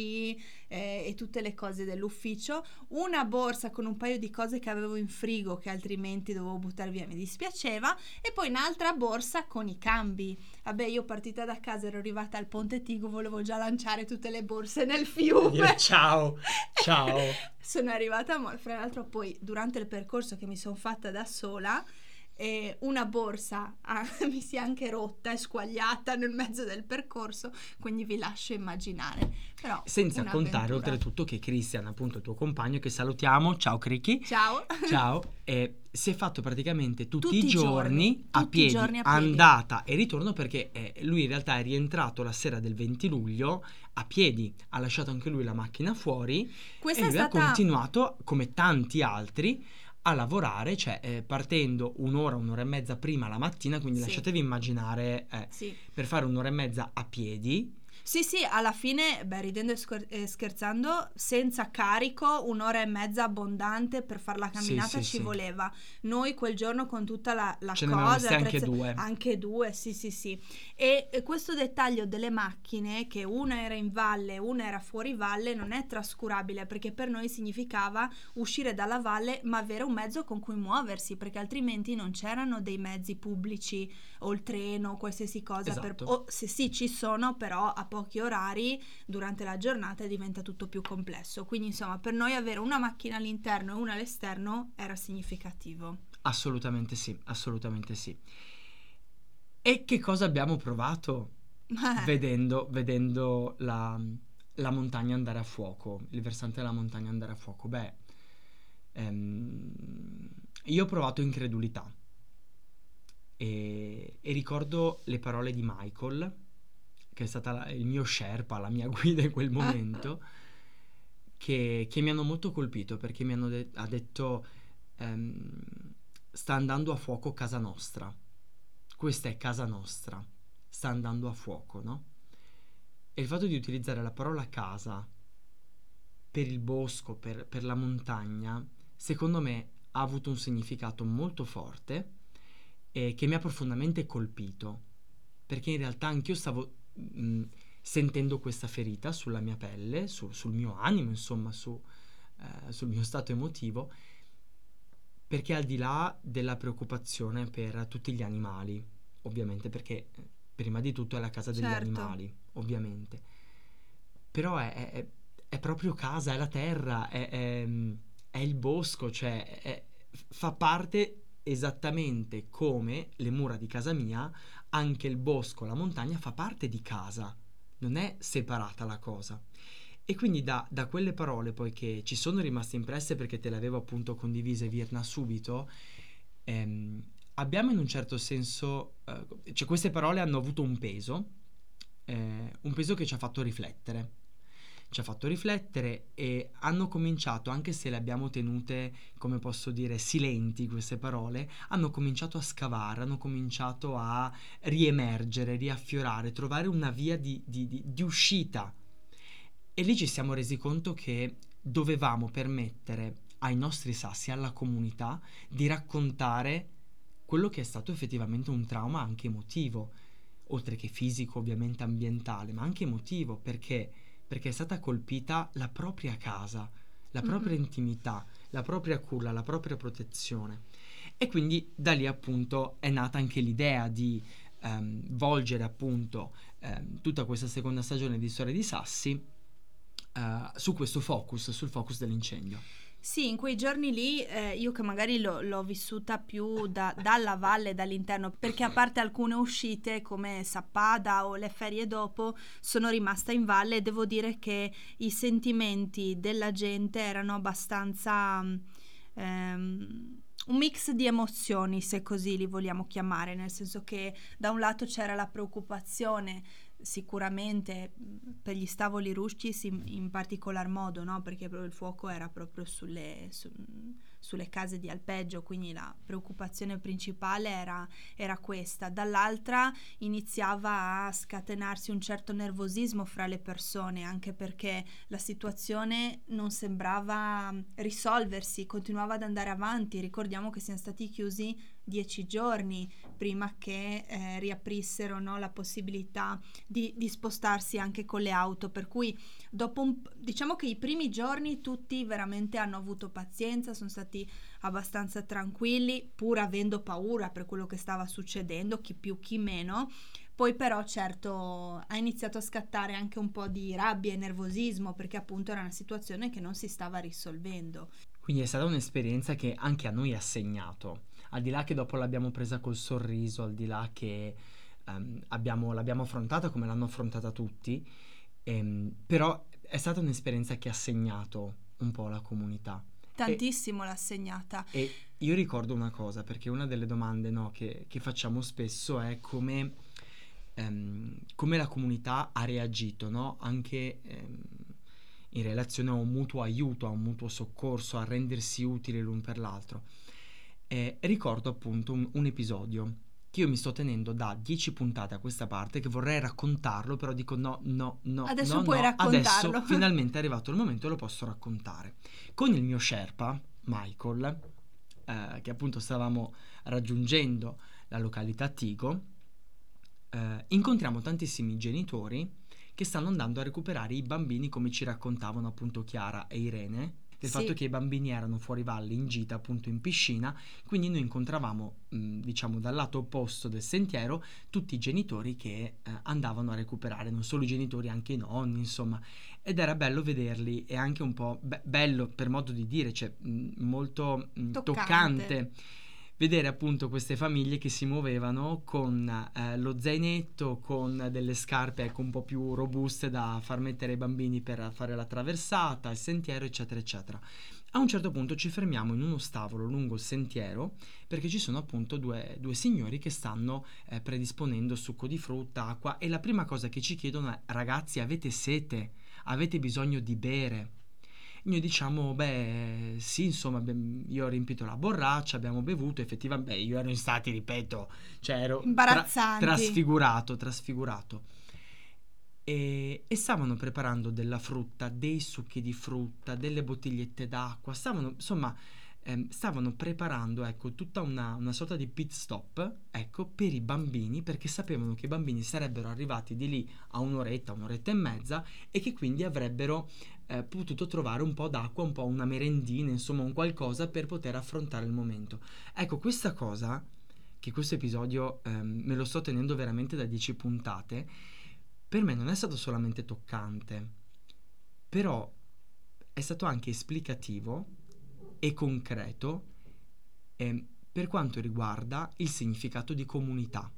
B: eh, e tutte le cose dell'ufficio, una borsa con un paio di cose che avevo in frigo che altrimenti dovevo buttare via, mi dispiaceva, e poi un'altra borsa con i cambi. Vabbè, io partita da casa, ero arrivata al Ponte Tigo, volevo già lanciare tutte le borse nel fiume.
A: Dire ciao, ciao.
B: Sono arrivata a Mol, fra l'altro poi durante il percorso che mi sono fatta da sola, e una borsa ah, mi si è anche rotta e squagliata nel mezzo del percorso, quindi vi lascio immaginare. Però
A: Senza contare oltretutto che Christian, appunto il tuo compagno, che salutiamo, ciao Cricky.
B: Ciao.
A: Ciao, eh, si è fatto praticamente tutti, tutti i giorni, giorni a,
B: tutti
A: piedi,
B: giorni
A: a piedi, andata e ritorno perché eh, lui in realtà è rientrato la sera del 20 luglio a piedi, ha lasciato anche lui la macchina fuori
B: Questa
A: e lui
B: stata...
A: ha continuato come tanti altri a lavorare, cioè eh, partendo un'ora, un'ora e mezza prima la mattina, quindi
B: Sì.
A: lasciatevi immaginare eh,
B: Sì.
A: per fare un'ora e mezza a piedi,
B: Sì, sì, alla fine, beh, ridendo e scher- e scherzando, senza carico, un'ora e mezza abbondante per fare la
A: Sì,
B: camminata
A: sì,
B: ci
A: sì.
B: voleva. Noi quel giorno con tutta la, la
A: ce
B: cosa,
A: viste anche due.
B: Anche due, sì, sì, sì. E, e questo dettaglio delle macchine, che una era in valle e una era fuori valle, non è trascurabile perché per noi significava uscire dalla valle ma avere un mezzo con cui muoversi, perché altrimenti non c'erano dei mezzi pubblici o il treno qualsiasi cosa. per-
A: Esatto.
B: o se sì ci sono, però a pochi orari durante la giornata diventa tutto più complesso. Quindi insomma per noi avere una macchina all'interno e una all'esterno era significativo.
A: Assolutamente sì, assolutamente sì. E che cosa abbiamo provato vedendo, vedendo la, la montagna andare a fuoco, il versante della montagna andare a fuoco? Beh, ehm, io ho provato incredulità e, e ricordo le parole di Michael, che è stata la- il mio Sherpa, la mia guida in quel momento, che, che mi hanno molto colpito perché mi hanno de- ha detto ehm, sta andando a fuoco casa nostra. Questa è casa nostra, sta andando a fuoco, no? E il fatto di utilizzare la parola casa per il bosco, per, per la montagna, secondo me ha avuto un significato molto forte e che mi ha profondamente colpito, perché in realtà anch'io stavo mh, sentendo questa ferita sulla mia pelle, su- sul mio animo, insomma, su, eh, sul mio stato emotivo, perché al di là della preoccupazione per tutti gli animali, ovviamente, perché eh, prima di tutto è la casa degli
B: Certo.
A: animali, ovviamente, però è, è- è proprio casa, è la terra, è, è- è il bosco, cioè fa parte esattamente come le mura di casa mia, anche il bosco, la montagna fa parte di casa, non è separata la cosa. E quindi da, da quelle parole poi che ci sono rimaste impresse perché te le avevo appunto condivise Virna subito, ehm, abbiamo in un certo senso, eh, cioè queste parole hanno avuto un peso, eh, un peso che ci ha fatto riflettere. Ci ha fatto riflettere e hanno cominciato, anche se le abbiamo tenute, come posso dire, silenti queste parole, hanno cominciato a scavare, hanno cominciato a riemergere, riaffiorare, trovare una via di, di- di- di uscita. E lì ci siamo resi conto che dovevamo permettere ai nostri sassi, alla comunità, di raccontare quello che è stato effettivamente un trauma anche emotivo, oltre che fisico, ovviamente ambientale, ma anche emotivo, perché? Perché è stata colpita la propria casa, la propria
B: Mhm.
A: intimità, la propria culla, la propria protezione. E quindi da lì appunto è nata anche l'idea di ehm, volgere appunto ehm, tutta questa seconda stagione di Storia di Sassi eh, su questo focus, sul focus dell'incendio.
B: Sì, in quei giorni lì eh, io che magari l'ho, l'ho vissuta più da- dalla valle, dall'interno, perché a parte alcune uscite come Sappada o le ferie dopo, sono rimasta in valle e devo dire che i sentimenti della gente erano abbastanza... mm, ehm, un mix di emozioni, se così li vogliamo chiamare, nel senso che da un lato c'era la preoccupazione sicuramente per gli stavoli rusci in, in particolar modo, no? perché il fuoco era proprio sulle, su- sulle case di alpeggio, quindi la preoccupazione principale era, era questa. Dall'altra iniziava a scatenarsi un certo nervosismo fra le persone, anche perché la situazione non sembrava risolversi, continuava ad andare avanti. Ricordiamo che siamo stati chiusi dieci giorni prima che eh, riaprissero no, la possibilità di, di spostarsi anche con le auto, per cui dopo un, diciamo che i primi giorni tutti veramente hanno avuto pazienza, sono stati abbastanza tranquilli, pur avendo paura per quello che stava succedendo, chi più chi meno. Poi però certo ha iniziato a scattare anche un po' di rabbia e nervosismo perché appunto era una situazione che non si stava risolvendo.
A: Quindi è stata un'esperienza che anche a noi ha segnato. Al di là che dopo l'abbiamo presa col sorriso, al di là che um, abbiamo, l'abbiamo affrontata come l'hanno affrontata tutti, ehm, però è stata un'esperienza che ha segnato un po' la comunità.
B: Tantissimo e, l'ha segnata.
A: E io ricordo una cosa, perché una delle domande no, che, che, facciamo spesso è come, um, come, la comunità ha reagito, no? anche um, in relazione a un mutuo aiuto, a un mutuo soccorso, a rendersi utili l'un per l'altro. E ricordo appunto un, un episodio che io mi sto tenendo da 10 puntate a questa parte che vorrei raccontarlo, però dico no, no, no.
B: Adesso
A: no,
B: puoi
A: no,
B: raccontarlo.
A: Adesso finalmente è arrivato il momento e lo posso raccontare. Con il mio Sherpa, Michael, eh, che appunto stavamo raggiungendo la località Tigo, eh, incontriamo tantissimi genitori che stanno andando a recuperare i bambini come ci raccontavano appunto Chiara e Irene del sì. fatto che i bambini erano fuori valle in gita appunto in piscina, quindi noi incontravamo mh, diciamo dal lato opposto del sentiero tutti i genitori che eh, andavano a recuperare, non solo i genitori, anche i nonni, insomma, ed era bello vederli e anche un po' be- bello per modo di dire, cioè mh, molto mh, toccante. toccante vedere appunto queste famiglie che si muovevano con eh, lo zainetto, con delle scarpe ecco, un po' più robuste da far mettere ai bambini per fare la traversata, il sentiero, eccetera, eccetera. A un certo punto ci fermiamo in uno stavolo lungo il sentiero perché ci sono appunto due, due signori che stanno eh, predisponendo succo di frutta, acqua e la prima cosa che ci chiedono è ragazzi avete sete, avete bisogno di bere? Noi diciamo, beh, sì, insomma, io ho riempito la borraccia, abbiamo bevuto, effettivamente, beh, io ero in stati, ripeto, cioè ero tra- trasfigurato, trasfigurato. E, e, stavano preparando della frutta, dei succhi di frutta, delle bottigliette d'acqua, stavano, insomma, ehm, stavano preparando, ecco, tutta una, una, sorta di pit stop, ecco, per i bambini, perché sapevano che i bambini sarebbero arrivati di lì a un'oretta, un'oretta e mezza e che quindi avrebbero eh, potuto trovare un po' d'acqua, un po' una merendina, insomma un qualcosa per poter affrontare il momento. Ecco, questa cosa, che questo episodio ehm, me lo sto tenendo veramente da 10 puntate, per me non è stato solamente toccante, però è stato anche esplicativo e concreto eh, per quanto riguarda il significato di comunità.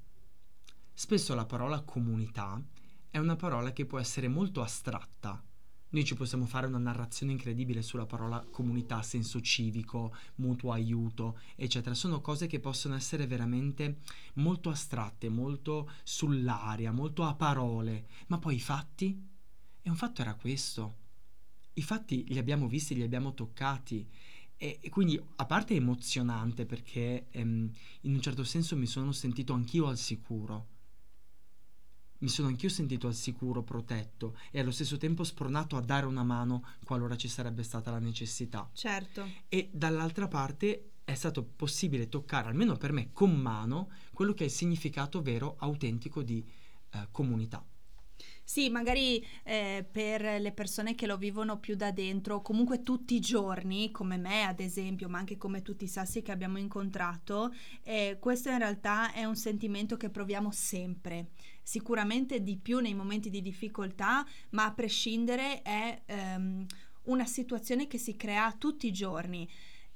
A: Spesso la parola comunità è una parola che può essere molto astratta, noi ci possiamo fare una narrazione incredibile sulla parola comunità, senso civico, mutuo aiuto, eccetera. Sono cose che possono essere veramente molto astratte, molto sull'aria, molto a parole, ma poi i fatti? E un fatto era questo. I fatti li abbiamo visti, li abbiamo toccati. E, e quindi, a parte emozionante, perché ehm, in un certo senso mi sono sentito anch'io al sicuro mi sono anch'io sentito al sicuro, protetto e allo stesso tempo spronato a dare una mano qualora ci sarebbe stata la necessità.
B: Certo.
A: E dall'altra parte è stato possibile toccare, almeno per me, con mano, quello che è il significato vero, autentico di eh, comunità.
B: Sì, magari eh, per le persone che lo vivono più da dentro, comunque tutti i giorni, come me ad esempio, ma anche come tutti i sassi che abbiamo incontrato, eh, questo in realtà è un sentimento che proviamo sempre. Sicuramente di più nei momenti di difficoltà, ma a prescindere è ehm, una situazione che si crea tutti i giorni.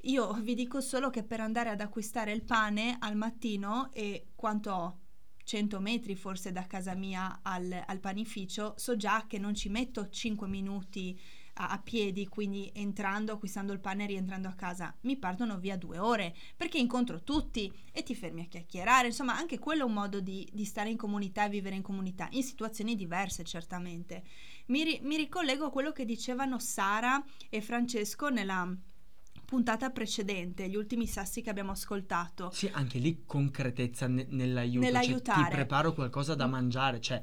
B: Io vi dico solo che per andare ad acquistare il pane al mattino e quanto ho 100 metri forse da casa mia al, al panificio, so già che non ci metto 5 minuti a, a, piedi, quindi entrando, acquistando il pane e rientrando a casa, mi partono via due ore perché incontro tutti e ti fermi a chiacchierare. Insomma, anche quello è un modo di, di stare in comunità e vivere in comunità, in situazioni diverse certamente. Mi, ri, mi ricollego a quello che dicevano Sara e Francesco nella puntata precedente, gli ultimi sassi che abbiamo ascoltato.
A: Sì, anche lì concretezza ne- nell'aiuto, nell'aiutare. Cioè, ti preparo qualcosa da mangiare, cioè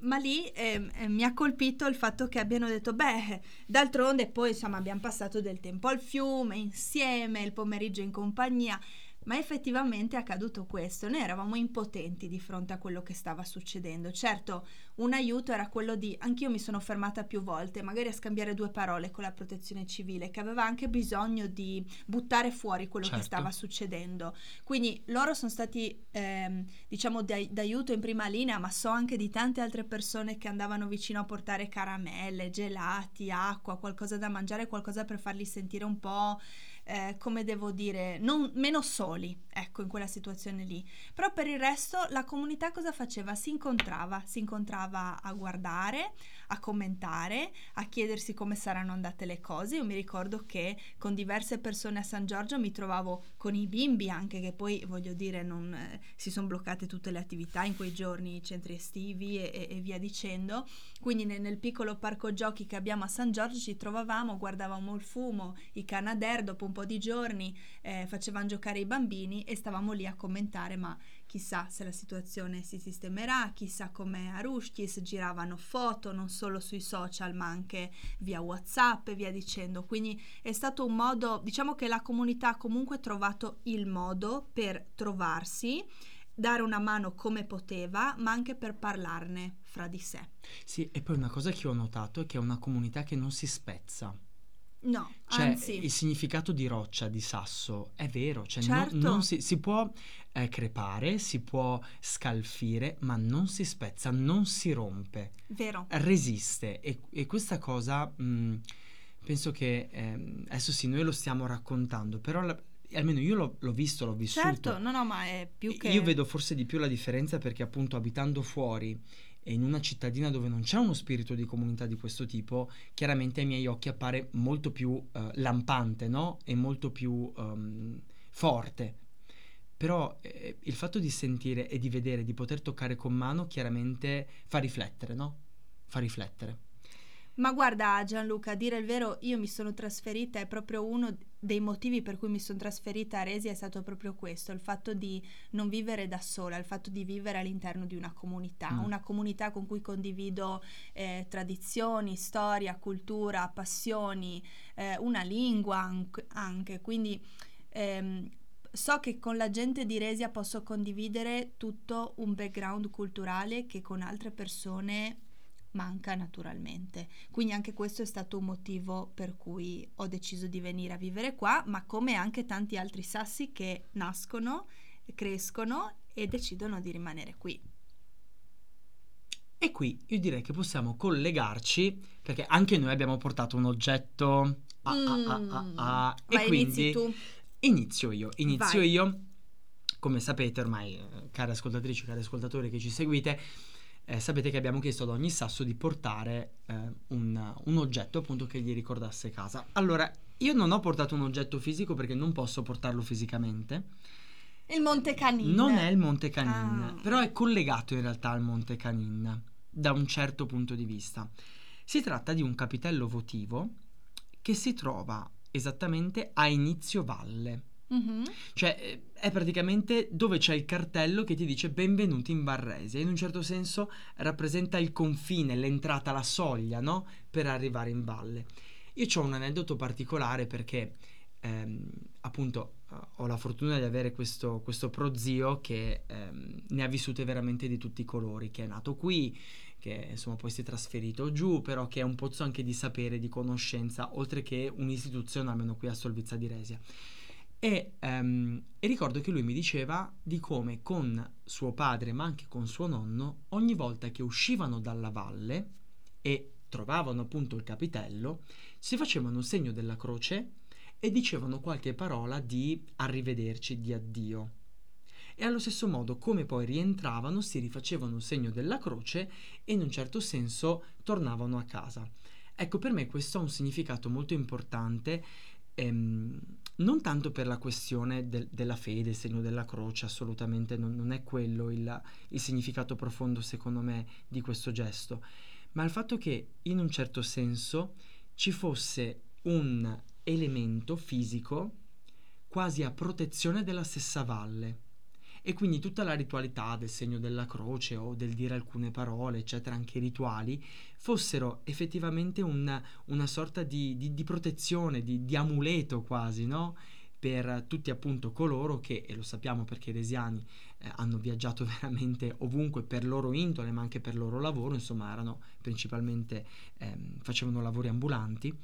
B: ma lì eh, eh, mi ha colpito il fatto che abbiano detto, beh, d'altronde poi insomma abbiamo passato del tempo al fiume insieme, il pomeriggio in compagnia. Ma effettivamente è accaduto questo, noi eravamo impotenti di fronte a quello che stava succedendo. Certo, un aiuto era quello di, anch'io mi sono fermata più volte, magari a scambiare due parole con la protezione civile, che aveva anche bisogno di buttare fuori quello certo. che stava succedendo. Quindi loro sono stati, ehm, diciamo, d'aiuto in prima linea, ma so anche di tante altre persone che andavano vicino a portare caramelle, gelati, acqua, qualcosa da mangiare, qualcosa per farli sentire un po' eh, come devo dire, non, meno soli, ecco, in quella situazione lì. Però per il resto la comunità cosa faceva? Si incontrava, si incontrava a guardare, a commentare, a chiedersi come saranno andate le cose. Io mi ricordo che con diverse persone a San Giorgio mi trovavo con i bimbi anche, che poi voglio dire non, eh, si sono bloccate tutte le attività in quei giorni, i centri estivi e, e, e via dicendo. Quindi nel, nel, piccolo parco giochi che abbiamo a San Giorgio ci trovavamo, guardavamo il fumo, i Canadair, dopo un po' di giorni eh, facevano giocare i bambini e stavamo lì a commentare ma chissà se la situazione si sistemerà, chissà com'è a Rushkis, giravano foto non solo sui social ma anche via Whatsapp e via dicendo. Quindi è stato un modo, diciamo che la comunità ha comunque trovato il modo per trovarsi dare una mano come poteva, ma anche per parlarne fra di sé.
A: Sì, e poi una cosa che ho notato è che è una comunità che non si spezza.
B: No,
A: cioè,
B: anzi.
A: il significato di roccia, di sasso, è vero, cioè
B: Certo.
A: non, non si, si può eh, crepare, si può scalfire, ma non si spezza, non si rompe,
B: Vero.
A: resiste e, e questa cosa mh, penso che ehm, adesso sì, noi lo stiamo raccontando, però la- almeno io l'ho, l'ho visto, l'ho vissuto.
B: Certo, no, no, ma è più che...
A: Io vedo forse di più la differenza perché appunto abitando fuori e in una cittadina dove non c'è uno spirito di comunità di questo tipo, chiaramente ai miei occhi appare molto più eh, lampante, no? E molto più ehm, forte. Però eh, il fatto di sentire e di vedere, di poter toccare con mano, chiaramente fa riflettere, no? Fa riflettere.
B: Ma guarda Gianluca, a dire il vero, io mi sono trasferita, è proprio uno dei motivi per cui mi sono trasferita a Resi è stato proprio questo, il fatto di non vivere da sola, il fatto di vivere all'interno di una comunità,
A: Mm.
B: una comunità con cui condivido eh, tradizioni, storia, cultura, passioni, eh, una lingua anc- anche, quindi ehm, so che con la gente di Resia posso condividere tutto un background culturale che con altre persone manca naturalmente. Quindi anche questo è stato un motivo per cui ho deciso di venire a vivere qua, ma come anche tanti altri sassi che nascono, crescono e decidono di rimanere qui.
A: E qui io direi che possiamo collegarci, perché anche noi abbiamo portato un oggetto... ah, ah, ah, ah, ah,
B: Mm. Vai,
A: e quindi
B: inizi tu.
A: inizio io, inizio
B: Vai.
A: io. Come sapete ormai, eh, care ascoltatrici, cari ascoltatori che ci seguite, eh, sapete che abbiamo chiesto ad ogni sasso di portare eh, un, un oggetto appunto che gli ricordasse casa. Allora, io non ho portato un oggetto fisico perché non posso portarlo fisicamente.
B: Il Monte Canin.
A: Non è il Monte Canin,
B: Ah.
A: però è collegato in realtà al Monte Canin da un certo punto di vista. Si tratta di un capitello votivo che si trova esattamente a inizio valle.
B: Mhm.
A: Cioè, eh, è praticamente dove c'è il cartello che ti dice benvenuti in Barrese. In un certo senso rappresenta il confine, l'entrata, la soglia, no? Per arrivare in valle. Io ho un aneddoto particolare perché, ehm, appunto, eh, ho la fortuna di avere questo, questo prozio che ehm, ne ha vissute veramente di tutti i colori, che è nato qui, che insomma poi si è trasferito giù, però che è un pozzo anche di sapere, di conoscenza, oltre che un'istituzione, almeno qui a Solvizza di Resia. E, ehm, e ricordo che lui mi diceva di come con suo padre, ma anche con suo nonno, ogni volta che uscivano dalla valle e trovavano appunto il capitello, si facevano segno della croce e dicevano qualche parola di arrivederci, di addio. E allo stesso modo, come poi rientravano, si rifacevano segno della croce e in un certo senso tornavano a casa. Ecco, per me questo ha un significato molto importante, ehm, non tanto per la questione del- della fede, il segno della croce, assolutamente non, non è quello il, il significato profondo, secondo me, di questo gesto, ma il fatto che in un certo senso ci fosse un elemento fisico quasi a protezione della stessa valle. E quindi tutta la ritualità del segno della croce o del dire alcune parole, eccetera, anche i rituali, fossero effettivamente un- una sorta di, di- di protezione, di, di amuleto quasi, no? Per tutti appunto coloro che, e lo sappiamo perché i resiani eh, hanno viaggiato veramente ovunque per loro indole, ma anche per loro lavoro, insomma erano principalmente, ehm, facevano lavori ambulanti,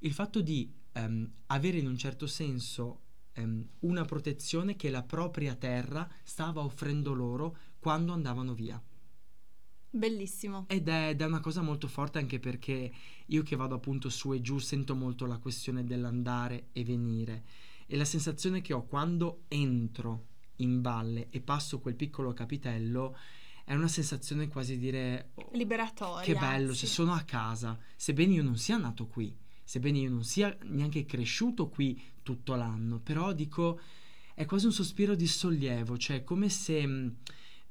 A: il fatto di ehm, avere in un certo senso ehm, una protezione che la propria terra stava offrendo loro quando andavano via.
B: Bellissimo.
A: Ed è, ed è una cosa molto forte anche perché io che vado appunto su e giù sento molto la questione dell'andare e venire. E la sensazione che ho quando entro in valle e passo quel piccolo capitello è una sensazione quasi di dire oh,
B: liberatoria.
A: Che bello,
B: sì.
A: cioè sono a casa, sebbene io non sia nato qui, sebbene io non sia neanche cresciuto qui tutto l'anno, però dico è quasi un sospiro di sollievo, cioè come se mh,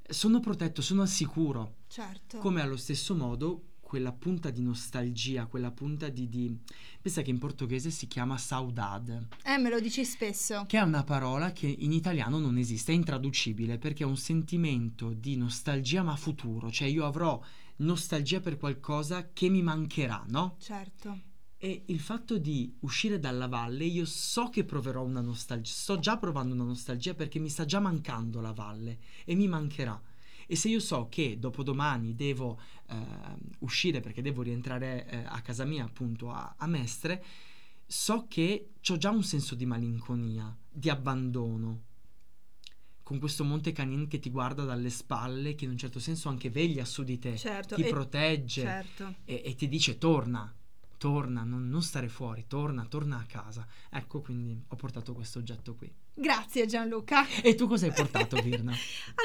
A: sono protetto, sono al sicuro.
B: Certo.
A: Come allo stesso modo quella punta di nostalgia, quella punta di, di... Pensa che in portoghese si chiama saudade.
B: Eh, me lo dici spesso.
A: Che è una parola che in italiano non esiste, è intraducibile perché è un sentimento di nostalgia ma futuro, cioè io avrò nostalgia per qualcosa che mi mancherà, no?
B: Certo.
A: E il fatto di uscire dalla valle, io so che proverò una nostalgia, sto già provando una nostalgia perché mi sta già mancando la valle e mi mancherà. E se io so che dopodomani devo eh, uscire perché devo rientrare eh, a casa mia, appunto a, a Mestre, so che ho già un senso di malinconia, di abbandono. Con questo Monte Canin che ti guarda dalle spalle, che in un certo senso anche veglia su di te,
B: Certo,
A: ti protegge
B: Certo.
A: e, e ti dice torna, torna, non, non stare fuori, torna, torna a casa. Ecco, quindi ho portato questo oggetto qui.
B: Grazie Gianluca.
A: E tu cosa hai portato, Virna?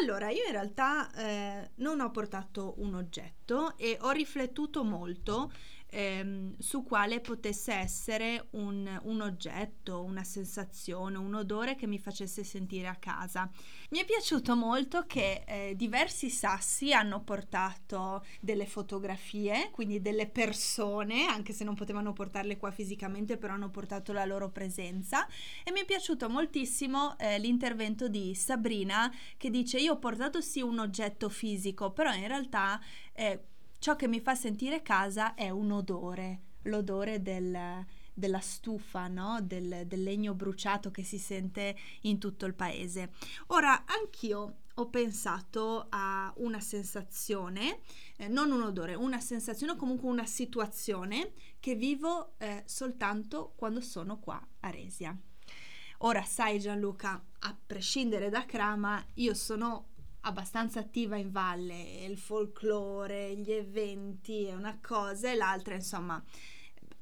B: Allora, io in realtà eh, non ho portato un oggetto e ho riflettuto molto ehm, su quale potesse essere un, un oggetto, una sensazione, un odore che mi facesse sentire a casa. Mi è piaciuto molto che eh, diversi sassi hanno portato delle fotografie, quindi delle persone, anche se non potevano portarle qua fisicamente, però hanno portato la loro presenza. E mi è piaciuto moltissimo eh, l'intervento di Sabrina che dice io ho portato sì un oggetto fisico, però in realtà eh, ciò che mi fa sentire casa è un odore, l'odore del, della stufa, no? del, del legno bruciato che si sente in tutto il paese. Ora, anch'io ho pensato a una sensazione, eh, non un odore, una sensazione o comunque una situazione che vivo eh, soltanto quando sono qua a Resia. Ora sai Gianluca, a prescindere da Crama, io sono abbastanza attiva in valle, il folklore, gli eventi è una cosa e l'altra, insomma,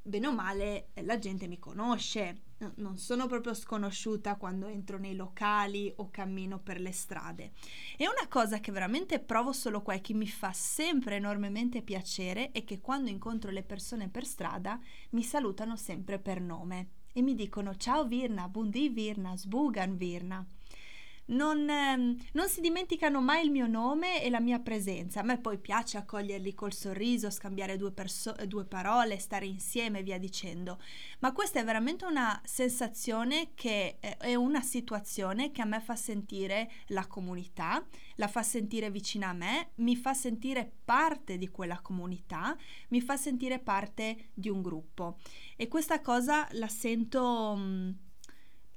B: bene o male la gente mi conosce, no- non sono proprio sconosciuta quando entro nei locali o cammino per le strade. E una cosa che veramente provo solo qua e che mi fa sempre enormemente piacere è che quando incontro le persone per strada mi salutano sempre per nome e mi dicono ciao Virna, buondì Virna, sbugan Virna. Non, ehm, non si dimenticano mai il mio nome e la mia presenza. A me poi piace accoglierli col sorriso, scambiare due, perso- due parole, stare insieme e via dicendo. Ma questa è veramente una sensazione che eh, è una situazione che a me fa sentire la comunità, la fa sentire vicina a me, mi fa sentire parte di quella comunità, mi fa sentire parte di un gruppo. E questa cosa la sento, mh,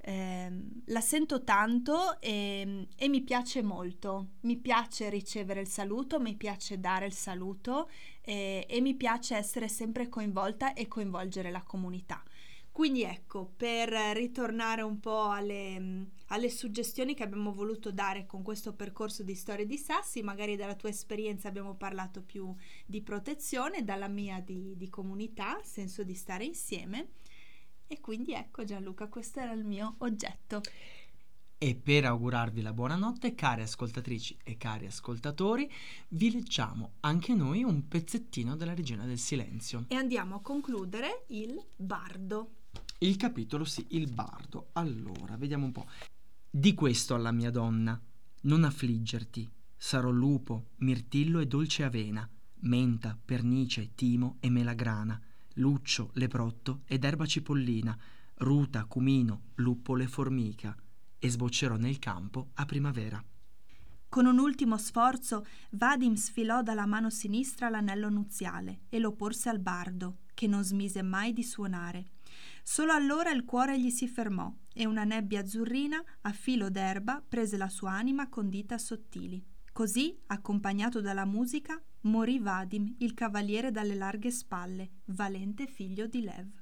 B: ehm, la sento tanto e, e mi piace molto. Mi piace ricevere il saluto, mi piace dare il saluto e, e mi piace essere sempre coinvolta e coinvolgere la comunità. Quindi ecco, per ritornare un po' alle, alle suggestioni che abbiamo voluto dare con questo percorso di storie di sassi, magari dalla tua esperienza abbiamo parlato più di protezione, dalla mia di, di comunità, senso di stare insieme. E quindi ecco Gianluca, questo era il mio oggetto.
A: E per augurarvi la buonanotte, care ascoltatrici e cari ascoltatori, vi leggiamo anche noi un pezzettino della Regina del Silenzio.
B: E andiamo a concludere il bardo.
A: Il capitolo sì, il bardo. Allora, vediamo un po'. Di questo alla mia donna, non affliggerti, sarò lupo, mirtillo e dolce avena, menta, pernice, timo e melagrana, luccio, leprotto ed erba cipollina, ruta, cumino, luppolo e formica, e sboccerò nel campo a primavera.
B: Con un ultimo sforzo, Vadim sfilò dalla mano sinistra l'anello nuziale e lo porse al bardo, che non smise mai di suonare. Solo allora il cuore gli si fermò e una nebbia azzurrina a filo d'erba prese la sua anima con dita sottili. Così, accompagnato dalla musica, morì Vadim, il cavaliere dalle larghe spalle, valente figlio di Lev.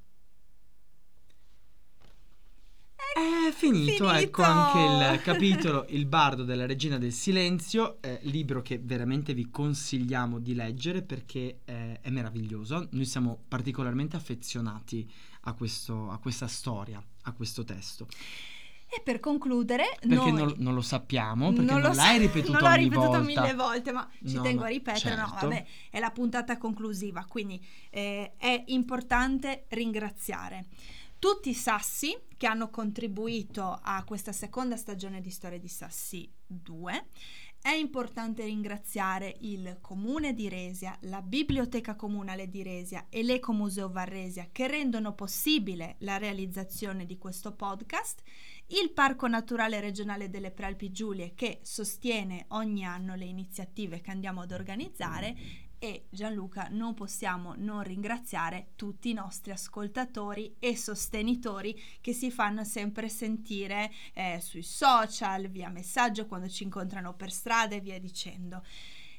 A: È finito, ecco anche il capitolo Il bardo della regina del silenzio, eh, libro che veramente vi consigliamo di leggere perché è è, è meraviglioso. Noi siamo particolarmente affezionati a, questo, a questa storia, a questo testo.
B: E per concludere,
A: perché non, non, lo sappiamo, perché non,
B: lo
A: l'hai
B: sa-
A: ripetuto
B: non l'ho ripetuto
A: volta.
B: mille volte, ma ci
A: No,
B: tengo a ripetere. No,
A: certo.
B: vabbè, è la puntata conclusiva, quindi eh, è importante ringraziare tutti i sassi che hanno contribuito a questa seconda stagione di Storia di Sassi 2. È importante ringraziare il Comune di Resia, la Biblioteca Comunale di Resia e l'Ecomuseo Varresia che rendono possibile la realizzazione di questo podcast, il Parco Naturale Regionale delle Prealpi Giulie che sostiene ogni anno le iniziative che andiamo ad organizzare e Gianluca non possiamo non ringraziare tutti i nostri ascoltatori e sostenitori che si fanno sempre sentire eh, sui social, via messaggio, quando ci incontrano per strada e via dicendo.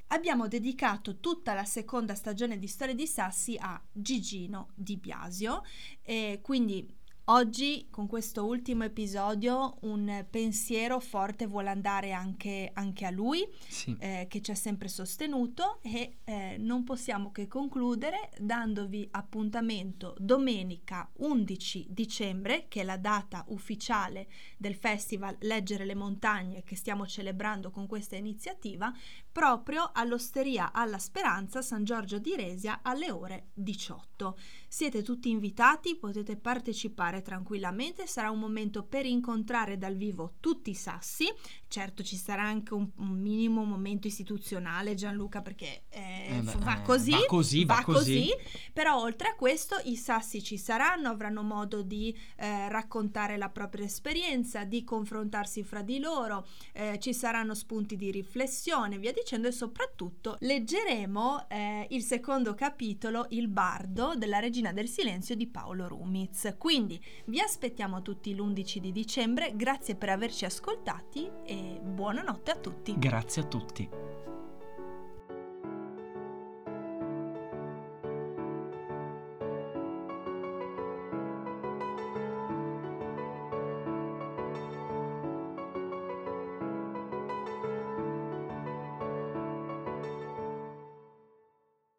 B: Abbiamo dedicato tutta la seconda stagione di Storie di Sassi a Gigino Di Biasio e quindi Oggi con questo ultimo episodio un pensiero forte vuole andare anche, anche a lui
A: Sì.
B: eh, che ci ha sempre sostenuto e eh, non possiamo che concludere dandovi appuntamento domenica 11 dicembre che è la data ufficiale del festival Leggere le montagne che stiamo celebrando con questa iniziativa proprio all'Osteria alla Speranza San Giorgio di Resia alle ore 18. Siete tutti invitati, potete partecipare tranquillamente, sarà un momento per incontrare dal vivo tutti i sassi, certo ci sarà anche un, un minimo momento istituzionale Gianluca perché eh,
A: Eh
B: va
A: eh,
B: così,
A: va così, va così.
B: però oltre a questo i sassi ci saranno, avranno modo di eh, raccontare la propria esperienza, di confrontarsi fra di loro, eh, ci saranno spunti di riflessione, via dicendo e soprattutto leggeremo il secondo capitolo, Il bardo della regina del silenzio di Paolo Rumiz. Quindi vi aspettiamo tutti l'11 di dicembre, grazie per averci ascoltati e buonanotte a tutti.
A: Grazie a tutti.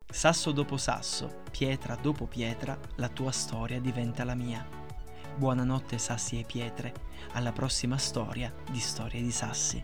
A: Sasso dopo sasso, pietra dopo pietra, la tua storia diventa la mia. Buonanotte sassi e pietre, alla prossima storia di Storie di Sassi.